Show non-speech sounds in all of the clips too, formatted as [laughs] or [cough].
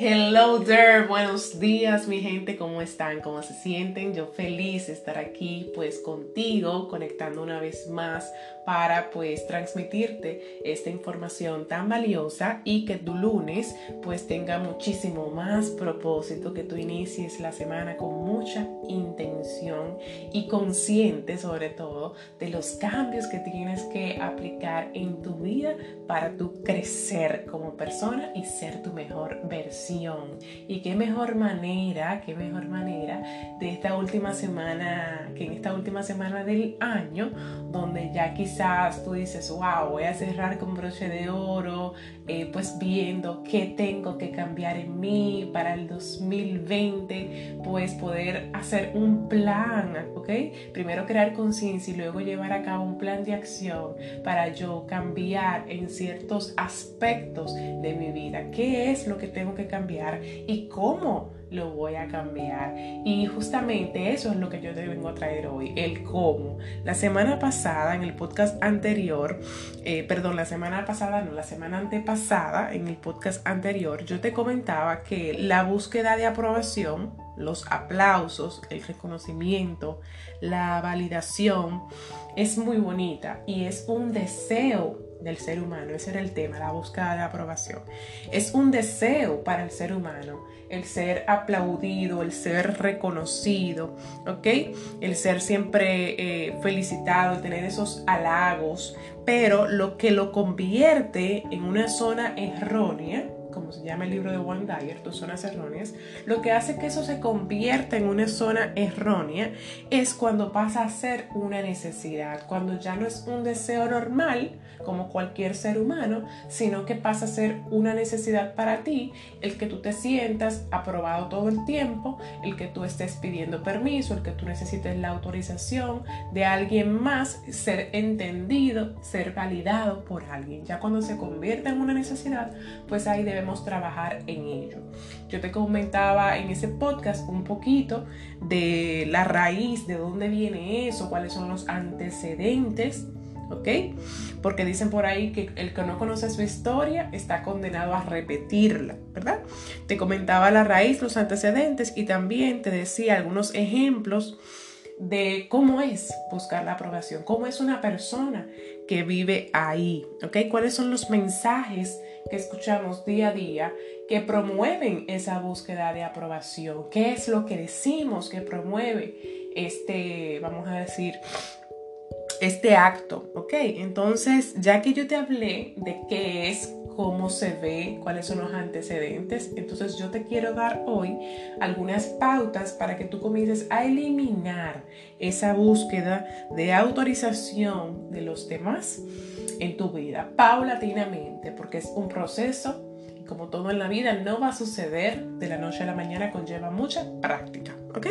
Hello there, buenos días mi gente, ¿cómo están? ¿Cómo se sienten? Yo feliz de estar aquí pues contigo, conectando una vez más para pues transmitirte esta información tan valiosa y que tu lunes pues tenga muchísimo más propósito, que tú inicies la semana con mucha intención y consciente sobre todo de los cambios que tienes que aplicar en tu vida para tu crecer como persona y ser tu mejor versión y qué mejor manera, qué mejor manera de esta última semana, que en esta última semana del año, donde ya quizás tú dices, wow, voy a cerrar con broche de oro, eh, pues viendo qué tengo que cambiar en mí para el 2020, pues poder hacer un plan, ¿ok? Primero crear conciencia y luego llevar a cabo un plan de acción para yo cambiar en ciertos aspectos de mi vida. ¿Qué es lo que tengo que cambiar? Cambiar y cómo lo voy a cambiar. Y justamente eso es lo que yo te vengo a traer hoy, el cómo. La semana pasada, en el podcast anterior, eh, perdón, la semana pasada, no, la semana antepasada, en el podcast anterior, yo te comentaba que la búsqueda de aprobación, los aplausos, el reconocimiento, la validación, es muy bonita y es un deseo del ser humano. Ese era el tema, la búsqueda de aprobación. Es un deseo para el ser humano el ser aplaudido, el ser reconocido, ¿ok? El ser siempre eh, felicitado, el tener esos halagos, pero lo que lo convierte en una zona errónea como se llama el libro de Juan Dyer, tus zonas erróneas, lo que hace que eso se convierta en una zona errónea es cuando pasa a ser una necesidad, cuando ya no es un deseo normal, como cualquier ser humano, sino que pasa a ser una necesidad para ti, el que tú te sientas aprobado todo el tiempo, el que tú estés pidiendo permiso, el que tú necesites la autorización de alguien más, ser entendido, ser validado por alguien. Ya cuando se convierte en una necesidad, pues ahí debemos trabajar en ello. Yo te comentaba en ese podcast un poquito de la raíz, de dónde viene eso, cuáles son los antecedentes. ¿ok? Porque dicen por ahí que el que no conoce su historia está condenado a repetirla, ¿verdad? Te comentaba la raíz, los antecedentes y también te decía algunos ejemplos de cómo es buscar la aprobación, cómo es una persona que vive ahí, ¿ok? ¿Cuáles son los mensajes que escuchamos día a día que promueven esa búsqueda de aprobación? ¿Qué es lo que decimos que promueve este, vamos a decir, este acto? ¿Ok? Entonces, ya que yo te hablé de qué es cómo se ve, cuáles son los antecedentes. Entonces yo te quiero dar hoy algunas pautas para que tú comiences a eliminar esa búsqueda de autorización de los demás en tu vida paulatinamente, porque es un proceso como todo en la vida no va a suceder de la noche a la mañana, conlleva mucha práctica, ¿ok?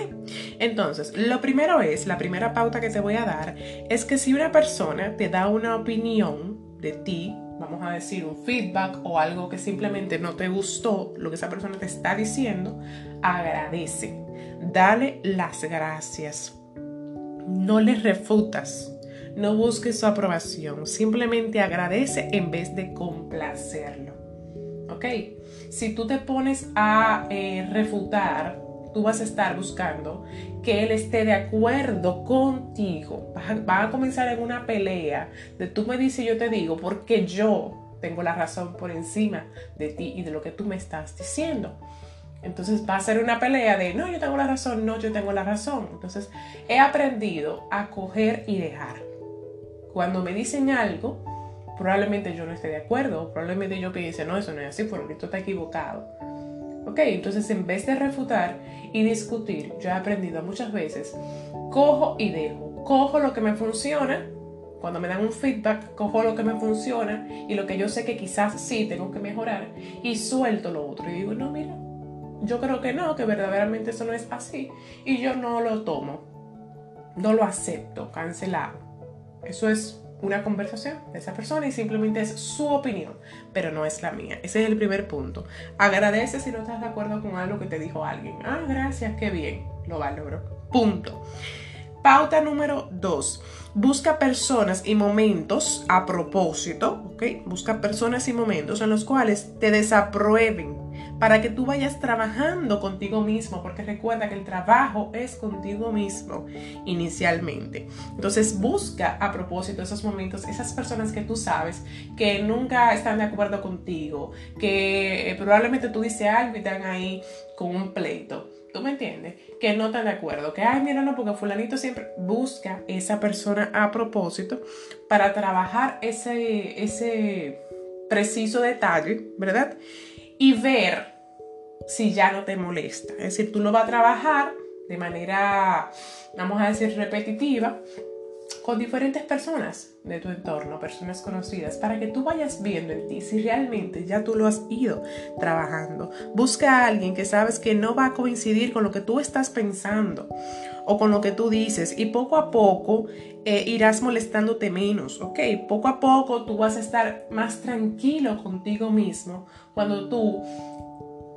Entonces, lo primero es, la primera pauta que te voy a dar es que si una persona te da una opinión de ti, vamos a decir, un feedback o algo que simplemente no te gustó, lo que esa persona te está diciendo, agradece. Dale las gracias. No le refutas. No busques su aprobación. Simplemente agradece en vez de complacerlo. ¿Ok? Si tú te pones a eh, refutar tú vas a estar buscando que él esté de acuerdo contigo. Va a comenzar en una pelea de tú me dices y yo te digo porque yo tengo la razón por encima de ti y de lo que tú me estás diciendo. Entonces va a ser una pelea de no, yo tengo la razón, no, yo tengo la razón. Entonces he aprendido a coger y dejar. Cuando me dicen algo, probablemente yo no esté de acuerdo, probablemente yo piense, no, eso no es así, por esto está equivocado. Ok, entonces en vez de refutar y discutir, yo he aprendido muchas veces, cojo y dejo. Cojo lo que me funciona, cuando me dan un feedback, cojo lo que me funciona y lo que yo sé que quizás sí tengo que mejorar y suelto lo otro. Y digo, no, mira, yo creo que no, que verdaderamente eso no es así y yo no lo tomo, no lo acepto, cancelado. Eso es una conversación de esa persona y simplemente es su opinión, pero no es la mía. Ese es el primer punto. Agradece si no estás de acuerdo con algo que te dijo alguien. Ah, gracias, qué bien, lo valoro. Punto. Pauta número dos. Busca personas y momentos a propósito, ¿ok? Busca personas y momentos en los cuales te desaprueben para que tú vayas trabajando contigo mismo, porque recuerda que el trabajo es contigo mismo inicialmente. Entonces busca a propósito esos momentos, esas personas que tú sabes que nunca están de acuerdo contigo, que eh, probablemente tú dices algo y están ahí con un pleito. ¿Tú me entiendes? Que no están de acuerdo. Que, ay, mira, no, porque fulanito siempre busca esa persona a propósito para trabajar ese, ese preciso detalle, ¿verdad? Y ver si ya no te molesta. Es decir, tú lo vas a trabajar de manera, vamos a decir, repetitiva con diferentes personas de tu entorno, personas conocidas, para que tú vayas viendo en ti si realmente ya tú lo has ido trabajando. Busca a alguien que sabes que no va a coincidir con lo que tú estás pensando o con lo que tú dices y poco a poco eh, irás molestándote menos, ¿ok? Poco a poco tú vas a estar más tranquilo contigo mismo cuando tú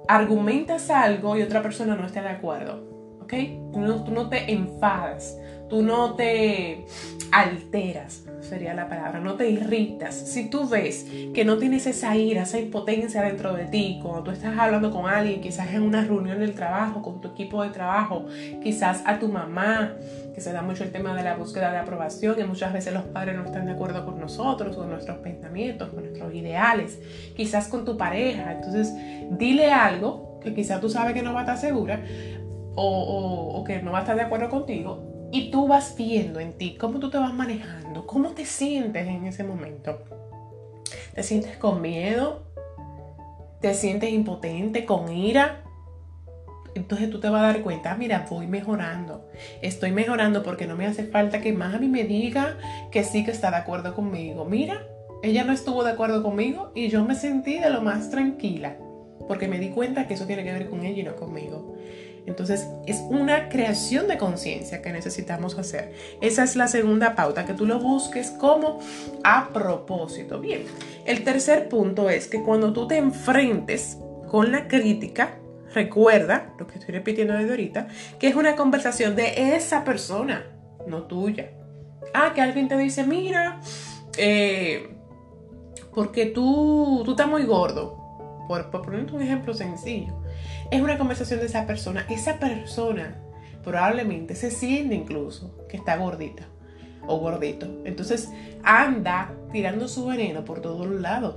argumentas algo y otra persona no está de acuerdo, ¿ok? tú no te enfadas tú no te alteras, sería la palabra, no te irritas. Si tú ves que no tienes esa ira, esa impotencia dentro de ti, cuando tú estás hablando con alguien, quizás en una reunión del trabajo, con tu equipo de trabajo, quizás a tu mamá, que se da mucho el tema de la búsqueda de aprobación, y muchas veces los padres no están de acuerdo con nosotros, con nuestros pensamientos, con nuestros ideales, quizás con tu pareja. Entonces, dile algo que quizás tú sabes que no va a estar segura o, o que no va a estar de acuerdo contigo y tú vas viendo en ti cómo tú te vas manejando, cómo te sientes en ese momento. ¿Te sientes con miedo? ¿Te sientes impotente, con ira? Entonces tú te vas a dar cuenta, mira, voy mejorando. Estoy mejorando porque no me hace falta que mami me diga que sí que está de acuerdo conmigo. Mira, ella no estuvo de acuerdo conmigo y yo me sentí de lo más tranquila porque me di cuenta que eso tiene que ver con ella y no conmigo. Entonces es una creación de conciencia que necesitamos hacer. Esa es la segunda pauta, que tú lo busques como a propósito. Bien, el tercer punto es que cuando tú te enfrentes con la crítica, recuerda, lo que estoy repitiendo desde ahorita, que es una conversación de esa persona, no tuya. Ah, que alguien te dice, mira, eh, porque tú, tú estás muy gordo. Por, por ponerte un ejemplo sencillo es una conversación de esa persona. Esa persona probablemente se siente incluso que está gordita o gordito. Entonces anda tirando su veneno por todos lados.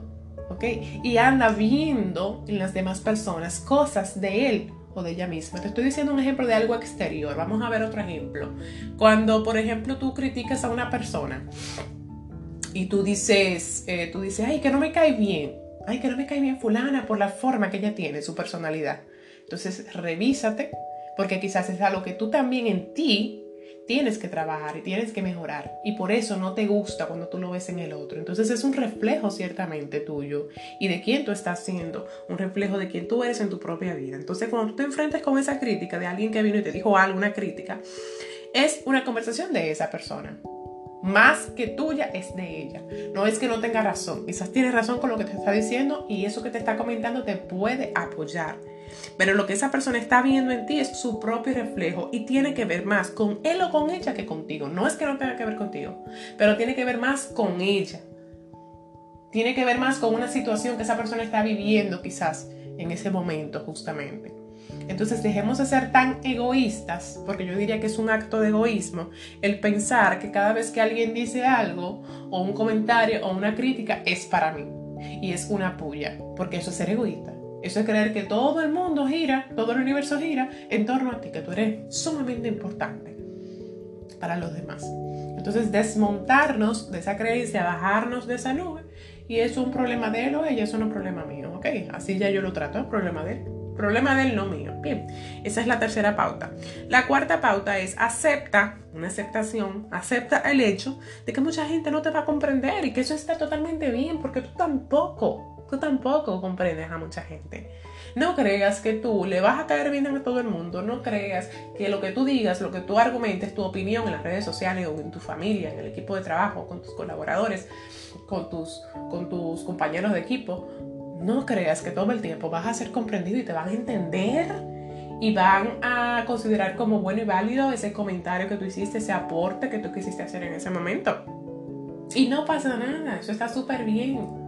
¿Ok? Y anda viendo en las demás personas cosas de él o de ella misma. Te estoy diciendo un ejemplo de algo exterior. Vamos a ver otro ejemplo. Cuando, por ejemplo, tú criticas a una persona y tú dices, eh, tú dices, ay, que no me cae bien. Ay, que no me cae bien fulana por la forma que ella tiene, su personalidad. Entonces, revísate, porque quizás es algo que tú también en ti tienes que trabajar y tienes que mejorar. Y por eso no te gusta cuando tú lo ves en el otro. Entonces es un reflejo ciertamente tuyo y de quién tú estás siendo, un reflejo de quién tú eres en tu propia vida. Entonces cuando tú te enfrentas con esa crítica de alguien que vino y te dijo algo, una crítica, es una conversación de esa persona. Más que tuya es de ella. No es que no tenga razón. Quizás tiene razón con lo que te está diciendo y eso que te está comentando te puede apoyar pero lo que esa persona está viendo en ti es su propio reflejo y tiene que ver más con él o con ella que contigo. No es que no tenga que ver contigo, pero tiene que ver más con ella. Tiene que ver más con una situación que esa persona está viviendo quizás en ese momento justamente. Entonces dejemos de ser tan egoístas, porque yo diría que es un acto de egoísmo, el pensar que cada vez que alguien dice algo o un comentario o una crítica es para mí y es una puya, porque eso es ser egoísta. Eso es creer que todo el mundo gira, todo el universo gira en torno a ti, que tú eres sumamente importante para los demás. Entonces, desmontarnos de esa creencia, bajarnos de esa nube, y eso es un problema de él o ella, eso no es un problema mío, ¿ok? Así ya yo lo trato, es problema de él. Problema de él, no mío. Bien, esa es la tercera pauta. La cuarta pauta es acepta, una aceptación, acepta el hecho de que mucha gente no te va a comprender y que eso está totalmente bien porque tú tampoco tú tampoco comprendes a mucha gente. No creas que tú le vas a caer bien a todo el mundo, no creas que lo que tú digas, lo que tú argumentes, tu opinión en las redes sociales o en tu familia, en el equipo de trabajo, con tus colaboradores, con tus, con tus compañeros de equipo, no creas que todo el tiempo vas a ser comprendido y te van a entender y van a considerar como bueno y válido ese comentario que tú hiciste, ese aporte que tú quisiste hacer en ese momento. Y no pasa nada, eso está súper bien.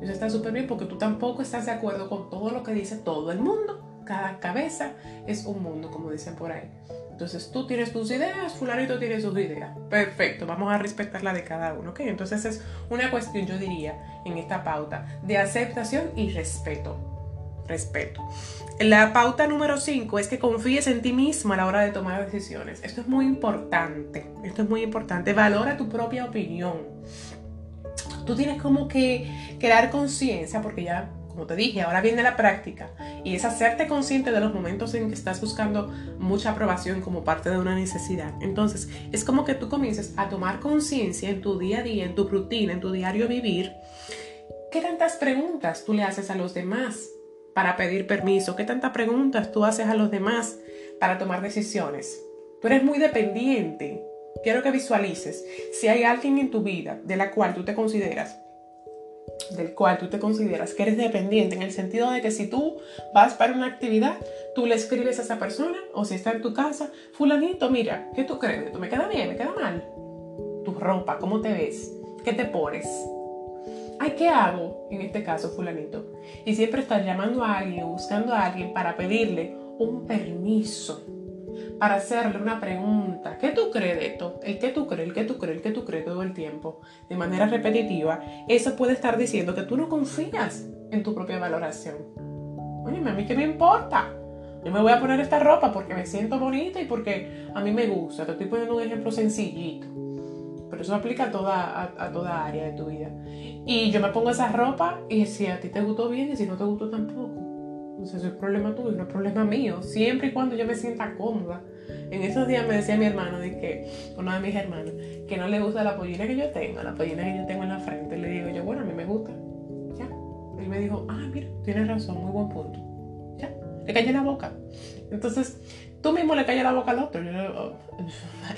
Eso está súper bien porque tú tampoco estás de acuerdo con todo lo que dice todo el mundo. Cada cabeza es un mundo, como dicen por ahí. Entonces tú tienes tus ideas, fulanito tiene sus ideas. Perfecto, vamos a respetar la de cada uno, ¿ok? Entonces es una cuestión, yo diría, en esta pauta, de aceptación y respeto. Respeto. La pauta número 5 es que confíes en ti mismo a la hora de tomar decisiones. Esto es muy importante. Esto es muy importante. Valora tu propia opinión. Tú tienes como que crear conciencia, porque ya como te dije, ahora viene la práctica y es hacerte consciente de los momentos en que estás buscando mucha aprobación como parte de una necesidad. Entonces, es como que tú comiences a tomar conciencia en tu día a día, en tu rutina, en tu diario vivir. ¿Qué tantas preguntas tú le haces a los demás para pedir permiso? ¿Qué tantas preguntas tú haces a los demás para tomar decisiones? Tú eres muy dependiente. Quiero que visualices si hay alguien en tu vida de la cual tú te consideras del cual tú te consideras que eres dependiente, en el sentido de que si tú vas para una actividad, tú le escribes a esa persona, o si está en tu casa, fulanito, mira, ¿qué tú crees? ¿Tú me queda bien? ¿Me queda mal? Tu ropa, ¿cómo te ves? ¿Qué te pones? Ay, ¿qué hago en este caso, fulanito? Y siempre estás llamando a alguien buscando a alguien para pedirle un permiso para hacerle una pregunta. ¿Qué tú crees de esto? El que tú crees, el que tú crees, el que tú crees todo el tiempo, de manera repetitiva, eso puede estar diciendo que tú no confías en tu propia valoración. Oye, a mí qué me importa. Yo me voy a poner esta ropa porque me siento bonita y porque a mí me gusta. Te estoy poniendo un ejemplo sencillito. Pero eso aplica a toda, a, toda área de tu vida. Y yo me pongo esa ropa y si a ti te gustó bien y si no te gustó tampoco. Eso es problema tuyo, no es problema mío. Siempre y cuando yo me sienta cómoda. En esos días me decía mi hermano, de que, uno de mis hermanos, que no le gusta la pollina que yo tengo, la pollina que yo tengo en la frente. Le digo yo, bueno, a mí me gusta. Ya. Él me dijo, ah, mira, tienes razón, muy buen punto. Ya. Le callé la boca. Entonces, tú mismo le callas la boca al otro.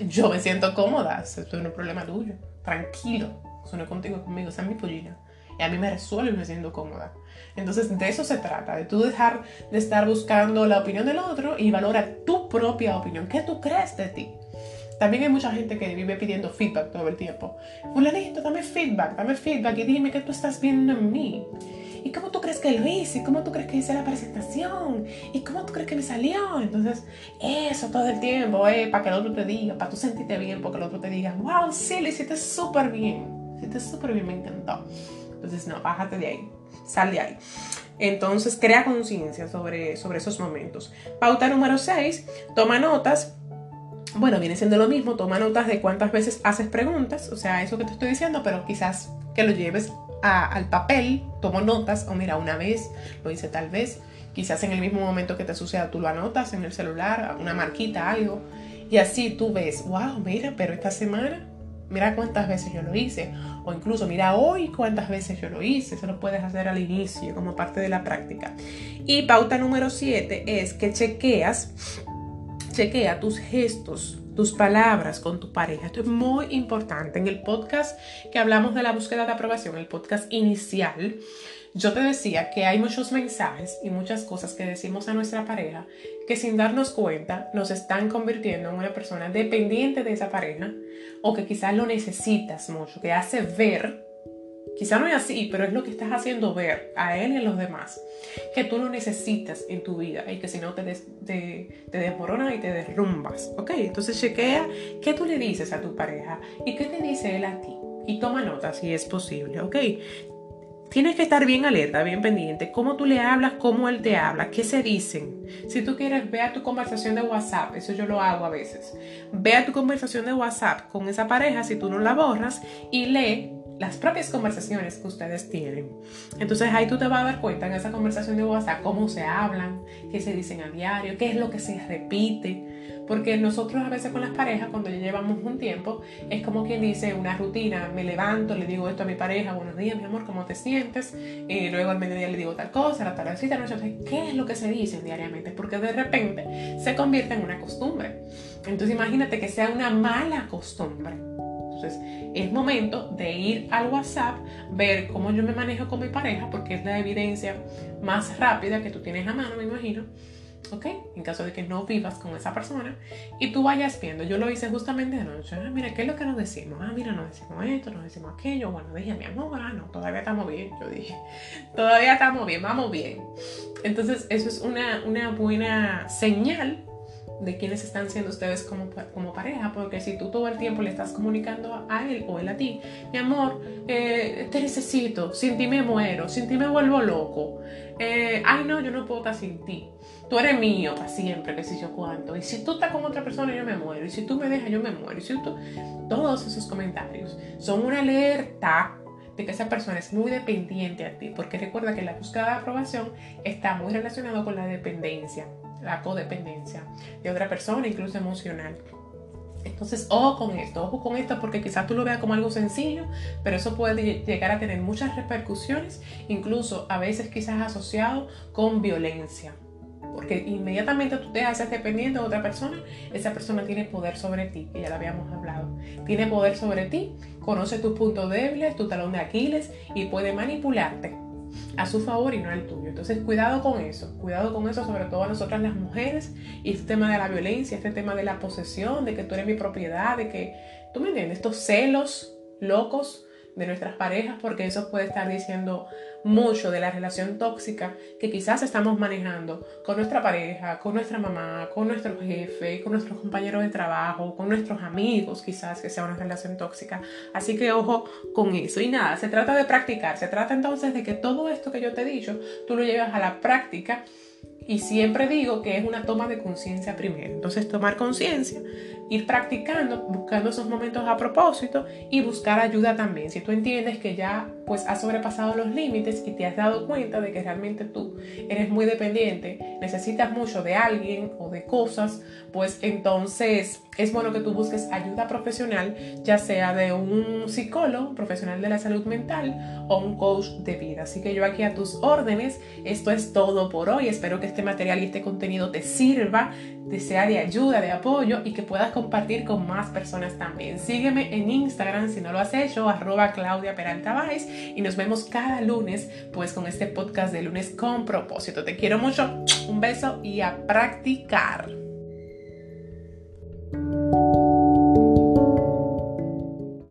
Yo, [laughs] me siento cómoda. Eso es problema tuyo. Tranquilo. Eso no es contigo, conmigo. Esa es mi pollina. Y a mí me resuelve me siento cómoda. Entonces de eso se trata, de tú dejar de estar buscando la opinión del otro y valora tu propia opinión. ¿Qué tú crees de ti? También hay mucha gente que vive pidiendo feedback todo el tiempo. Fulanito, dame feedback, dame feedback y dime qué tú estás viendo en mí. ¿Y cómo tú crees que lo hice? ¿Y cómo tú crees que hice la presentación? ¿Y cómo tú crees que me salió? Entonces, eso todo el tiempo, eh, para que el otro te diga, para tú sentirte bien, porque el otro te diga, wow, sí, lo hiciste súper bien. Lo hiciste súper bien, me encantó. Entonces, no, bájate de ahí sal de ahí. Entonces, crea conciencia sobre, sobre esos momentos. Pauta número 6, toma notas. Bueno, viene siendo lo mismo, toma notas de cuántas veces haces preguntas, o sea, eso que te estoy diciendo, pero quizás que lo lleves al papel, tomo notas, o mira, una vez, lo hice tal vez, quizás en el mismo momento que te suceda tú lo anotas en el celular, una marquita, algo, y así tú ves, wow, mira, pero esta semana mira cuántas veces yo lo hice, o incluso mira hoy cuántas veces yo lo hice, eso lo puedes hacer al inicio como parte de la práctica. Y pauta número 7 es que chequeas, chequea tus gestos, tus palabras con tu pareja. Esto es muy importante. En el podcast que hablamos de la búsqueda de aprobación, el podcast inicial, yo te decía que hay muchos mensajes y muchas cosas que decimos a nuestra pareja que sin darnos cuenta nos están convirtiendo en una persona dependiente de esa pareja o que quizás lo necesitas mucho, que hace ver, quizás no es así, pero es lo que estás haciendo ver a él y a los demás, que tú lo necesitas en tu vida y que si no te, te, te desmoronas y te derrumbas, ¿ok? Entonces chequea qué tú le dices a tu pareja y qué te dice él a ti y toma nota si es posible, ¿ok? Tienes que estar bien alerta, bien pendiente. Cómo tú le hablas, cómo él te habla, qué se dicen. Si tú quieres, ve a tu conversación de WhatsApp. Eso yo lo hago a veces. Ve a tu conversación de WhatsApp con esa pareja, si tú no la borras, y lee las propias conversaciones que ustedes tienen. Entonces ahí tú te vas a dar cuenta en esa conversación de WhatsApp cómo se hablan, qué se dicen a diario, qué es lo que se repite. Porque nosotros a veces con las parejas, cuando ya llevamos un tiempo, es como quien dice una rutina. Me levanto, le digo esto a mi pareja, buenos días, mi amor, ¿cómo te sientes? Y luego al mediodía le digo tal cosa, la tardecita, la noche. ¿Qué es lo que se dicen diariamente? Porque de repente se convierte en una costumbre. Entonces imagínate que sea una mala costumbre. Entonces, es momento de ir al WhatsApp, ver cómo yo me manejo con mi pareja, porque es la evidencia más rápida que tú tienes a mano, me imagino, ¿ok? En caso de que no vivas con esa persona y tú vayas viendo, yo lo hice justamente anoche, ah, mira, ¿qué es lo que nos decimos? Ah, mira, nos decimos esto, nos decimos aquello, bueno, dije, mi amor, ah, no, todavía estamos bien, yo dije, [laughs] todavía estamos bien, vamos bien. Entonces, eso es una, una buena señal de quiénes están siendo ustedes como, como pareja, porque si tú todo el tiempo le estás comunicando a él o él a ti, mi amor, eh, te necesito, sin ti me muero, sin ti me vuelvo loco, eh, ay no, yo no puedo estar sin ti, tú eres mío para siempre, que si yo cuánto, y si tú estás con otra persona yo me muero, y si tú me dejas yo me muero, y si tú... Todos esos comentarios son una alerta de que esa persona es muy dependiente a ti, porque recuerda que la búsqueda de aprobación está muy relacionado con la dependencia la codependencia de otra persona, incluso emocional. Entonces, ojo con esto, ojo con esto porque quizás tú lo veas como algo sencillo, pero eso puede llegar a tener muchas repercusiones, incluso a veces quizás asociado con violencia. Porque inmediatamente tú te haces dependiente de otra persona, esa persona tiene poder sobre ti, que ya lo habíamos hablado. Tiene poder sobre ti, conoce tus puntos débiles, tu talón de Aquiles y puede manipularte a su favor y no al tuyo. Entonces, cuidado con eso, cuidado con eso, sobre todo a nosotras las mujeres, y este tema de la violencia, este tema de la posesión, de que tú eres mi propiedad, de que, tú me entiendes, estos celos locos de nuestras parejas, porque eso puede estar diciendo mucho de la relación tóxica que quizás estamos manejando con nuestra pareja, con nuestra mamá, con nuestro jefe, con nuestros compañeros de trabajo, con nuestros amigos, quizás que sea una relación tóxica. Así que ojo con eso. Y nada, se trata de practicar, se trata entonces de que todo esto que yo te he dicho, tú lo llevas a la práctica. Y siempre digo que es una toma de conciencia primero. Entonces, tomar conciencia ir practicando, buscando esos momentos a propósito y buscar ayuda también. Si tú entiendes que ya pues has sobrepasado los límites y te has dado cuenta de que realmente tú eres muy dependiente, necesitas mucho de alguien o de cosas, pues entonces es bueno que tú busques ayuda profesional, ya sea de un psicólogo, profesional de la salud mental o un coach de vida. Así que yo aquí a tus órdenes, esto es todo por hoy. Espero que este material y este contenido te sirva, te sea de ayuda, de apoyo y que puedas compartir con más personas también. Sígueme en Instagram si no lo has hecho, arroba Claudia Peralta y nos vemos cada lunes pues con este podcast de lunes con propósito. Te quiero mucho, un beso y a practicar.